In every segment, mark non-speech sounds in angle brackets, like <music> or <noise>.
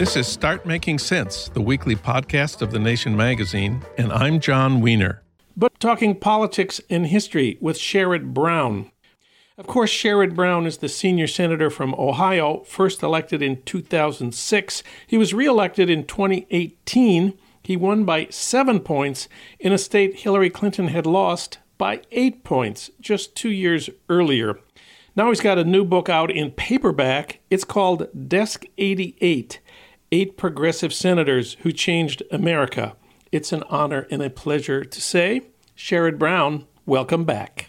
This is Start Making Sense, the weekly podcast of The Nation magazine, and I'm Jon Wiener. But talking politics and history with Sherrod Brown. Of course, Sherrod Brown is the senior senator from Ohio, first elected in 2006. He was reelected in 2018. He won by seven points in a state Hillary Clinton had lost by eight points just two years earlier. Now he's got a new book out in paperback. It's called Desk 88 Eight Progressive Senators Who Changed America. It's an honor and a pleasure to say, Sherrod Brown, welcome back.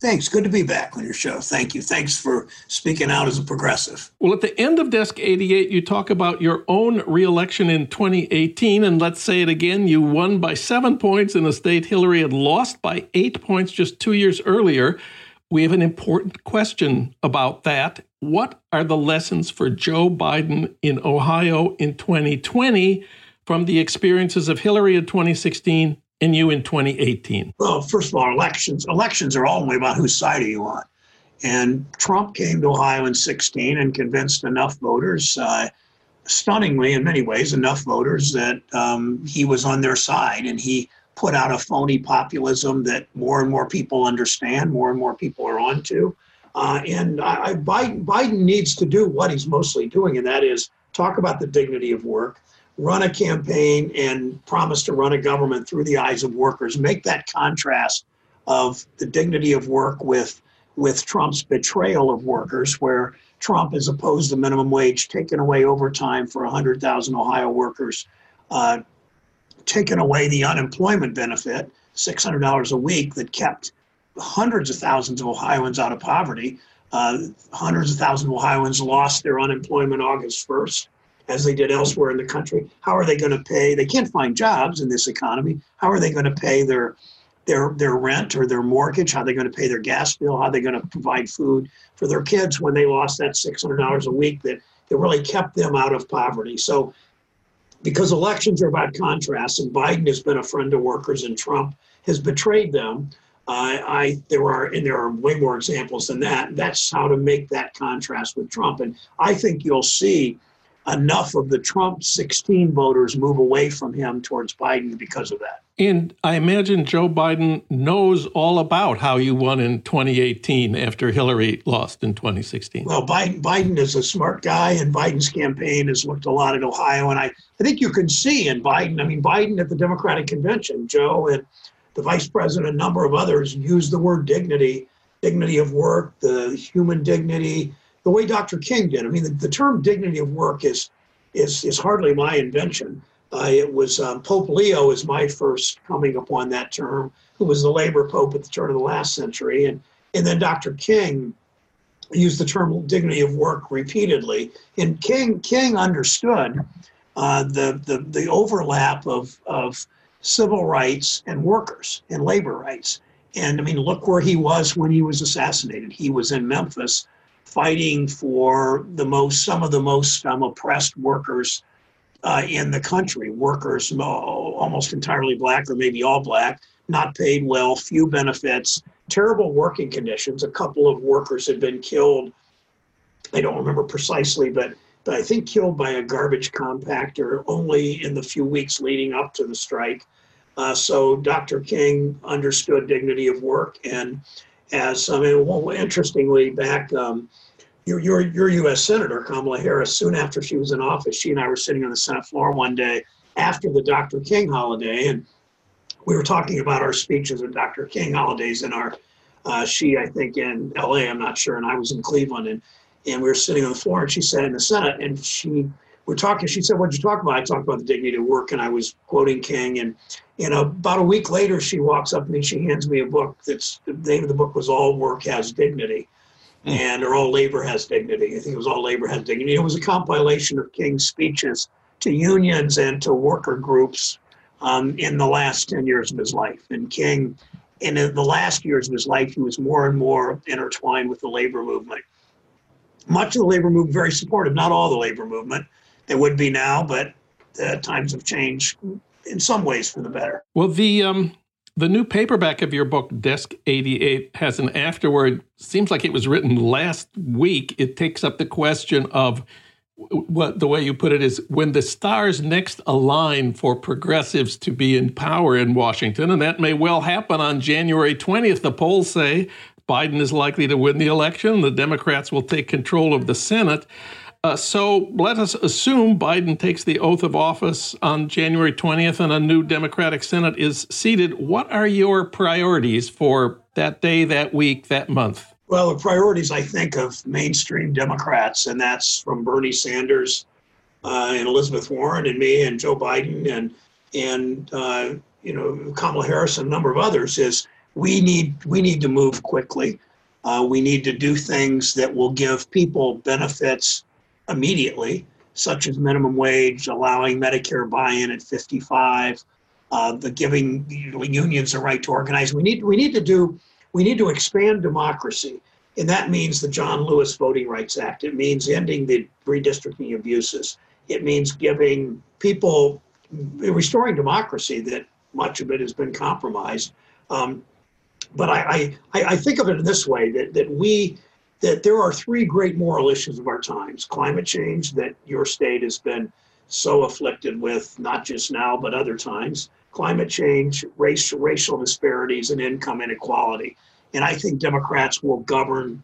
Thanks. Good to be back on your show. Thank you. Thanks for speaking out as a progressive. Well, at the end of Desk 88, you talk about your own reelection in 2018. And let's say it again you won by seven points in a state Hillary had lost by eight points just two years earlier. We have an important question about that. What are the lessons for Joe Biden in Ohio in 2020 from the experiences of Hillary in 2016 and you in 2018? Well, first of all, elections elections are only about whose side are you on. And Trump came to Ohio in 16 and convinced enough voters, uh, stunningly in many ways, enough voters that um, he was on their side. And he put out a phony populism that more and more people understand, more and more people are onto. Uh, and I, I, Biden, Biden needs to do what he's mostly doing, and that is talk about the dignity of work, run a campaign and promise to run a government through the eyes of workers. Make that contrast of the dignity of work with with Trump's betrayal of workers, where Trump has opposed the minimum wage, taken away overtime for 100,000 Ohio workers, uh, taken away the unemployment benefit, $600 a week, that kept hundreds of thousands of Ohioans out of poverty. Uh, hundreds of thousands of Ohioans lost their unemployment August 1st as they did elsewhere in the country. How are they going to pay? They can't find jobs in this economy. How are they going to pay their their their rent or their mortgage? How are they going to pay their gas bill? How are they going to provide food for their kids when they lost that six hundred dollars a week that that really kept them out of poverty? So, because elections are about contrasts, and Biden has been a friend of workers, and Trump has betrayed them. Uh, I there are and there are way more examples than that. That's how to make that contrast with Trump, and I think you'll see enough of the Trump 16 voters move away from him towards Biden because of that. And I imagine Joe Biden knows all about how you won in 2018 after Hillary lost in 2016. Well, Biden, Biden is a smart guy, and Biden's campaign has looked a lot at Ohio. And I, I think you can see in Biden, I mean, Biden at the Democratic convention, Joe and the vice president, a number of others used the word dignity, dignity of work, the human dignity, the way Dr. King did. I mean, the, the term dignity of work is is is hardly my invention. Uh, it was um, Pope Leo is my first coming upon that term, who was the labor pope at the turn of the last century, and and then Dr. King used the term dignity of work repeatedly. And King King understood uh, the, the the overlap of of civil rights and workers and labor rights. And I mean, look where he was when he was assassinated. He was in Memphis fighting for the most, some of the most um, oppressed workers uh, in the country. Workers almost entirely black or maybe all black, not paid well, few benefits, terrible working conditions. A couple of workers had been killed. I don't remember precisely, but but I think killed by a garbage compactor only in the few weeks leading up to the strike. Uh, so Dr. King understood dignity of work, and as I mean, well, interestingly, back um, your, your your U.S. Senator Kamala Harris, soon after she was in office, she and I were sitting on the Senate floor one day after the Dr. King holiday, and we were talking about our speeches at Dr. King holidays in our uh, she, I think, in L.A. I'm not sure, and I was in Cleveland, and and we were sitting on the floor, and she said in the Senate, and she we're talking. She said, "What'd you talk about?" I talked about the dignity of work, and I was quoting King. And you know, about a week later, she walks up to me. She hands me a book. That's the name of the book was "All Work Has Dignity," mm. and or "All Labor Has Dignity." I think it was "All Labor Has Dignity." It was a compilation of King's speeches to unions and to worker groups um, in the last ten years of his life. And King, in the last years of his life, he was more and more intertwined with the labor movement. Much of the labor movement very supportive, not all the labor movement there would be now, but uh, times have changed in some ways for the better. Well, the um, the new paperback of your book, Desk 88, has an afterword. Seems like it was written last week. It takes up the question of what the way you put it is when the stars next align for progressives to be in power in Washington, and that may well happen on January 20th. The polls say Biden is likely to win the election. The Democrats will take control of the Senate. Uh, so let us assume Biden takes the oath of office on January 20th and a new Democratic Senate is seated. What are your priorities for that day, that week, that month? Well, the priorities I think of mainstream Democrats, and that's from Bernie Sanders uh, and Elizabeth Warren and me and Joe Biden and and uh, you know Kamala Harris and a number of others, is we need we need to move quickly. Uh, we need to do things that will give people benefits immediately, such as minimum wage, allowing Medicare buy-in at 55, uh, the giving unions the right to organize. We need we need to do we need to expand democracy, and that means the John Lewis Voting Rights Act. It means ending the redistricting abuses. It means giving people restoring democracy that much of it has been compromised. Um, but I, I, I think of it in this way that, that we that there are three great moral issues of our times climate change, that your state has been so afflicted with, not just now, but other times, climate change, race, racial disparities, and income inequality. And I think Democrats will govern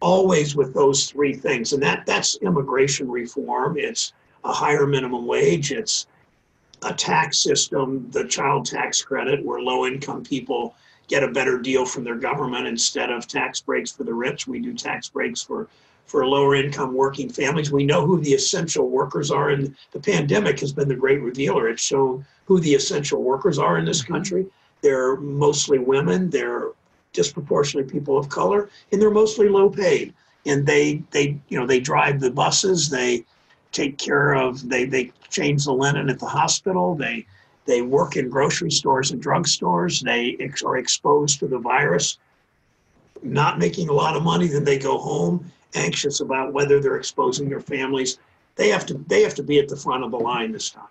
always with those three things. And that, that's immigration reform, it's a higher minimum wage, it's a tax system, the child tax credit, where low income people get a better deal from their government instead of tax breaks for the rich. We do tax breaks for for lower income working families. We know who the essential workers are, and the pandemic has been the great revealer. It's shown who the essential workers are in this mm-hmm. country. They're mostly women. They're disproportionately people of color, and they're mostly low paid. And they they you know they drive the buses. They take care of they they change the linen at the hospital. They they work in grocery stores and drugstores. They ex- are exposed to the virus, not making a lot of money. Then they go home anxious about whether they're exposing their families. They have to they have to be at the front of the line this time.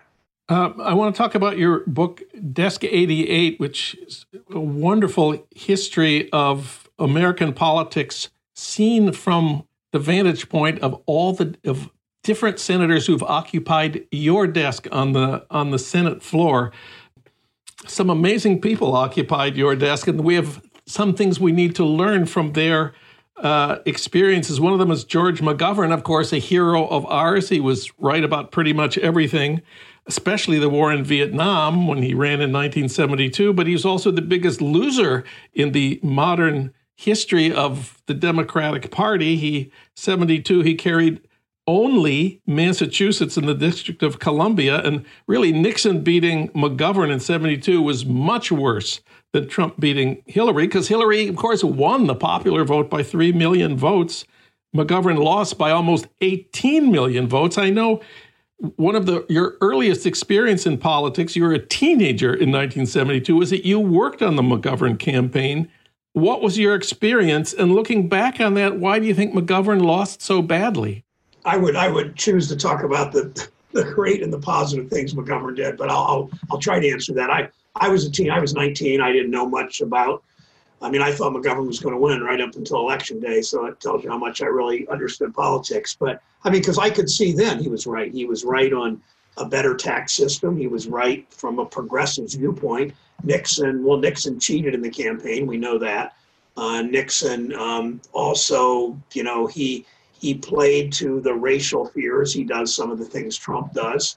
Uh, I want to talk about your book, Desk 88, which is a wonderful history of American politics seen from the vantage point of all the of different senators who've occupied your desk on the on the Senate floor. Some amazing people occupied your desk, and we have some things we need to learn from their uh, experiences. One of them is George McGovern, of course, a hero of ours. He was right about pretty much everything, especially the war in Vietnam when he ran in 1972. But he was also the biggest loser in the modern history of the Democratic Party. He 72 he carried only Massachusetts and the District of Columbia. And really, Nixon beating McGovern in 72 was much worse than Trump beating Hillary, because Hillary, of course, won the popular vote by 3 million votes. McGovern lost by almost 18 million votes. I know one of the your earliest experience in politics, you were a teenager in 1972, was that you worked on the McGovern campaign. What was your experience? And looking back on that, why do you think McGovern lost so badly? I would I would choose to talk about the the great and the positive things McGovern did, but I'll I'll, I'll try to answer that. I I was a teen. I was 19. I didn't know much about. I mean, I thought McGovern was going to win right up until election day. So it tells you how much I really understood politics. But I mean, because I could see then he was right. He was right on a better tax system. He was right from a progressive viewpoint. Nixon, well, Nixon cheated in the campaign. We know that. Uh, Nixon um, also, you know, he he played to the racial fears. He does some of the things Trump does.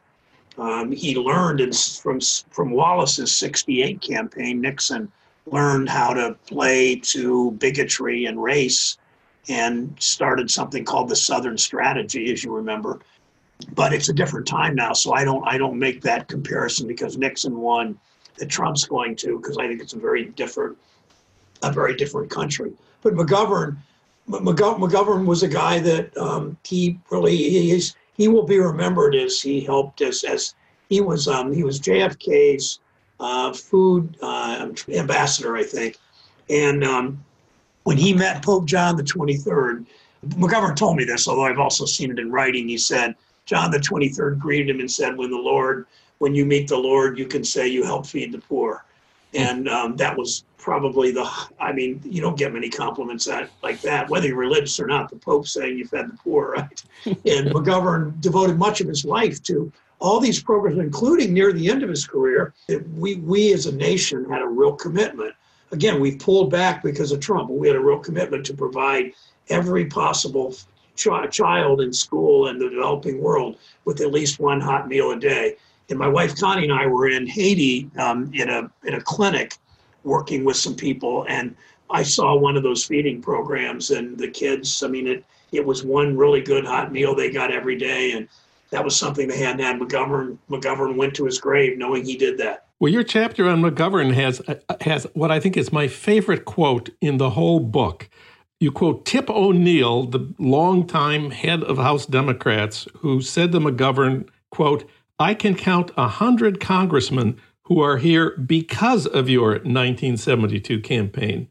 Um, he learned in, from from Wallace's '68 campaign. Nixon learned how to play to bigotry and race, and started something called the Southern Strategy, as you remember. But it's a different time now, so I don't I don't make that comparison because Nixon won that Trump's going to because I think it's a very different a very different country. But McGovern, McGovern was a guy that um, he really he is he will be remembered as he helped us as he was um, he was JFK's uh, food uh, ambassador, I think, and um, when he met Pope John the 23rd, McGovern told me this, although I've also seen it in writing. He said John the 23rd greeted him and said, "When the Lord, when you meet the Lord, you can say you help feed the poor." And um, that was probably the i mean you don't get many compliments that like that whether you're religious or not the pope saying you fed the poor right? <laughs> And mcgovern devoted much of his life to all these programs including near the end of his career we we as a nation had a real commitment. Again we've pulled back because of trump but we had a real commitment to provide every possible ch- child in school and the developing world with at least one hot meal a day and my wife Connie and I were in Haiti um, in a in a clinic, working with some people, and I saw one of those feeding programs, and the kids. I mean, it it was one really good hot meal they got every day, and that was something they hadn't had. McGovern McGovern went to his grave knowing he did that. Well, your chapter on McGovern has has what I think is my favorite quote in the whole book. You quote Tip O'Neill, the longtime head of House Democrats, who said to McGovern, "quote." I can count a hundred congressmen who are here because of your 1972 campaign.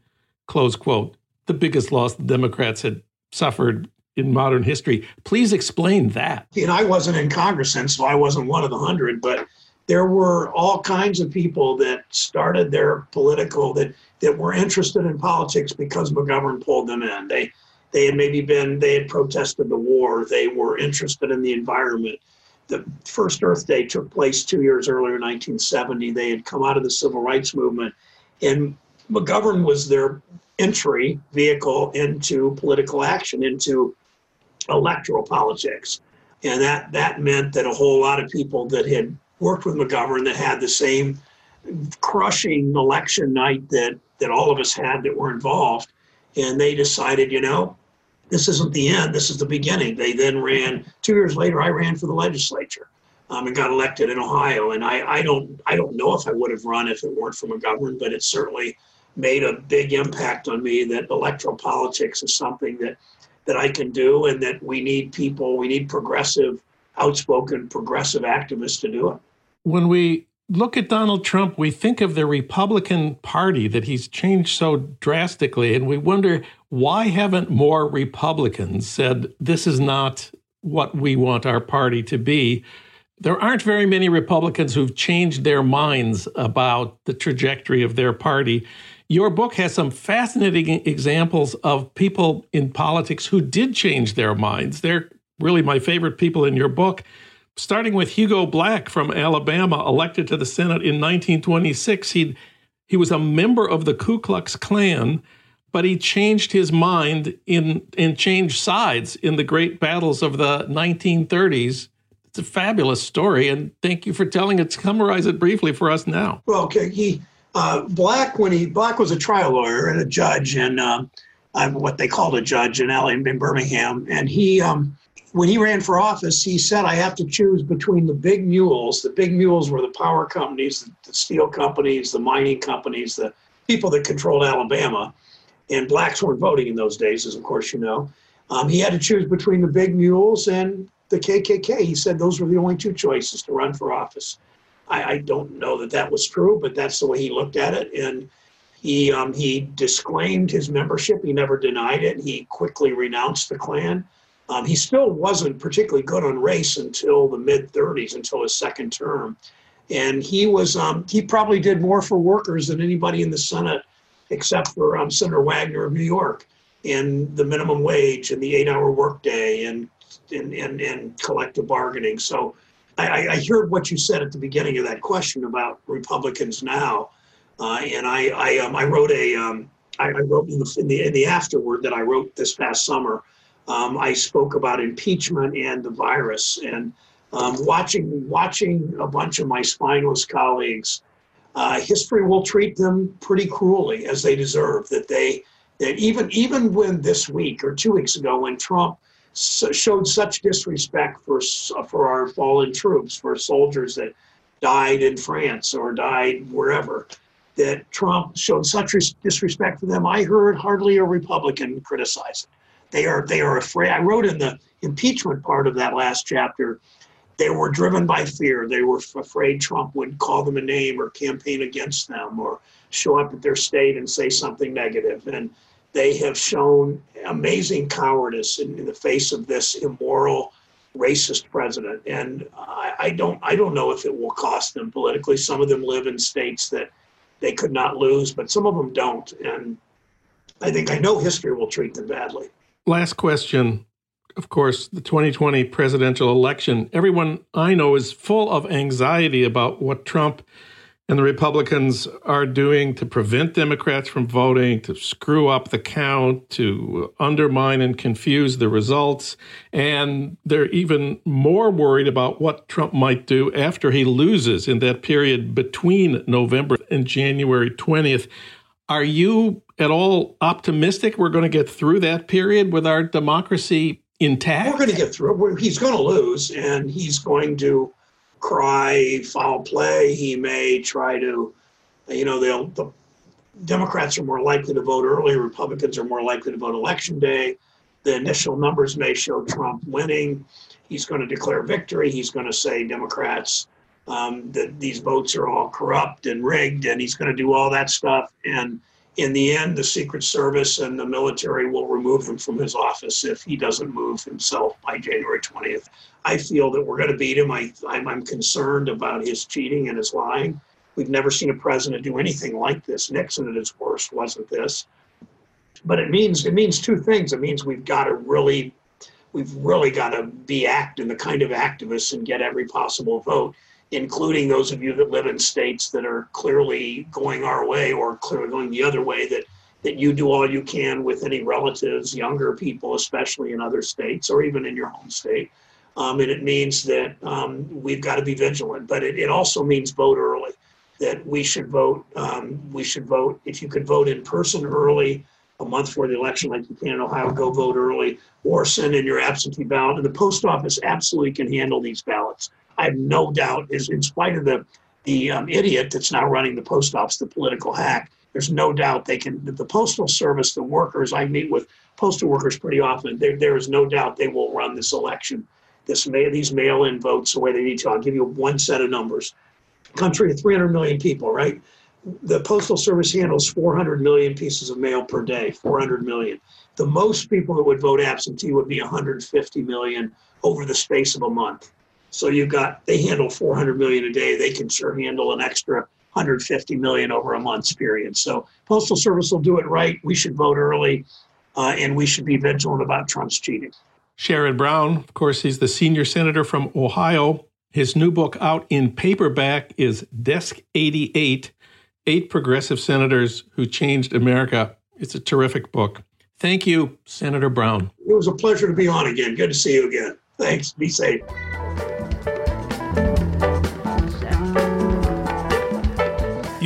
Close quote. The biggest loss the Democrats had suffered in modern history. Please explain that. And I wasn't in Congress then, so I wasn't one of the hundred, but there were all kinds of people that started their political that that were interested in politics because McGovern pulled them in. They they had maybe been they had protested the war. They were interested in the environment the first Earth Day took place two years earlier, 1970. They had come out of the civil rights movement, and McGovern was their entry vehicle into political action, into electoral politics. And that, that meant that a whole lot of people that had worked with McGovern that had the same crushing election night that, that all of us had that were involved. And they decided, you know, this isn't the end. This is the beginning. They then ran two years later. I ran for the legislature um, and got elected in Ohio. And I, I don't I don't know if I would have run if it weren't for McGovern, but it certainly made a big impact on me that electoral politics is something that that I can do and that we need people. We need progressive, outspoken, progressive activists to do it. When we look at Donald Trump, we think of the Republican Party that he's changed so drastically, and we wonder why haven't more Republicans said this is not what we want our party to be? There aren't very many Republicans who've changed their minds about the trajectory of their party. Your book has some fascinating examples of people in politics who did change their minds. They're really my favorite people in your book starting with Hugo Black from Alabama, elected to the Senate in 1926. He he was a member of the Ku Klux Klan, but he changed his mind in and changed sides in the great battles of the 1930s. It's a fabulous story, and thank you for telling it. Summarize it briefly for us now. Well, okay, he uh, Black when he Black was a trial lawyer and a judge, and um, I'm what they called a judge in LA in Birmingham, and he. Um, when he ran for office, he said, I have to choose between the big mules. The big mules were the power companies, the steel companies, the mining companies, the people that controlled Alabama. And blacks weren't voting in those days, as of course you know. Um, he had to choose between the big mules and the KKK. He said those were the only two choices to run for office. I, I don't know that that was true, but that's the way he looked at it. And he um, he disclaimed his membership. He never denied it. He quickly renounced the Klan. Um, he still wasn't particularly good on race until the mid 30s, until his second term. And he was um, he probably did more for workers than anybody in the Senate, except for um, Senator Wagner of New York, in the minimum wage and the eight-hour workday and and, and and collective bargaining. So I, I heard what you said at the beginning of that question about Republicans now, uh, and I I, um, I wrote a um, I, wrote in the, in the in the afterword that I wrote this past summer. Um, I spoke about impeachment and the virus, and um, watching watching a bunch of my spineless colleagues. Uh, history will treat them pretty cruelly as they deserve. That they that even even when this week or two weeks ago when Trump so showed such disrespect for for our fallen troops, for soldiers that died in France or died wherever, that Trump showed such disrespect for them. I heard hardly a Republican criticize it. They are they are afraid. I wrote in the impeachment part of that last chapter. They were driven by fear. They were afraid Trump would call them a name or campaign against them or show up at their state and say something negative. And they have shown amazing cowardice in, in the face of this immoral, racist president. And I, I, don't I don't know if it will cost them politically. Some of them live in states that they could not lose, but some of them don't. And I think I know history will treat them badly. Last question. Of course, the 2020 presidential election. Everyone I know is full of anxiety about what Trump and the Republicans are doing to prevent Democrats from voting, to screw up the count, to undermine and confuse the results. And they're even more worried about what Trump might do after he loses in that period between November and January 20th. Are you at all optimistic we're going to get through that period with our democracy intact? We're going to get through it. He's going to lose, and he's going to cry foul play. He may try to, you know, they'll, the Democrats are more likely to vote early, Republicans are more likely to vote election day. The initial numbers may show Trump winning. He's going to declare victory. He's going to say Democrats um, that these votes are all corrupt and rigged, and he's going to do all that stuff. And in the end, the Secret Service and the military will remove him from his office if he doesn't move himself by January 20th. I feel that we're going to beat him. I, I'm, I'm concerned about his cheating and his lying. We've never seen a president do anything like this. Nixon at his worst wasn't this. But it means it means two things. It means we've got to really we've really got to be acting the kind of activists and get every possible vote including those of you that live in states that are clearly going our way or clearly going the other way, that that you do all you can with any relatives, younger people, especially in other states or even in your home state. Um, and it means that um, we've got to be vigilant, but it, it also means vote early. That we should vote. Um, we should vote. If you could vote in person early, a month before the election, like you can in Ohio, go vote early, or send in your absentee ballot. And the post office absolutely can handle these ballots. I have no doubt is in spite of the the um, idiot that's now running the post office, the political hack. There's no doubt they can. The postal service, the workers. I meet with postal workers pretty often. There, there is no doubt they will run this election, this these mail-in votes the way they need to. I'll give you one set of numbers. Country of 300 million people, right? The postal service handles 400 million pieces of mail per day. 400 million. The most people that would vote absentee would be 150 million over the space of a month. So you've got they handle 400 million a day. They can sure handle an extra 150 million over a month's period. So Postal Service will do it right. We should vote early, uh, and we should be vigilant about Trump's cheating. Sherrod Brown, of course, he's the senior senator from Ohio. His new book out in paperback is Desk 88 Eight Progressive Senators Who Changed America. It's a terrific book. Thank you, Senator Brown. It was a pleasure to be on again. Good to see you again. Thanks. Be safe.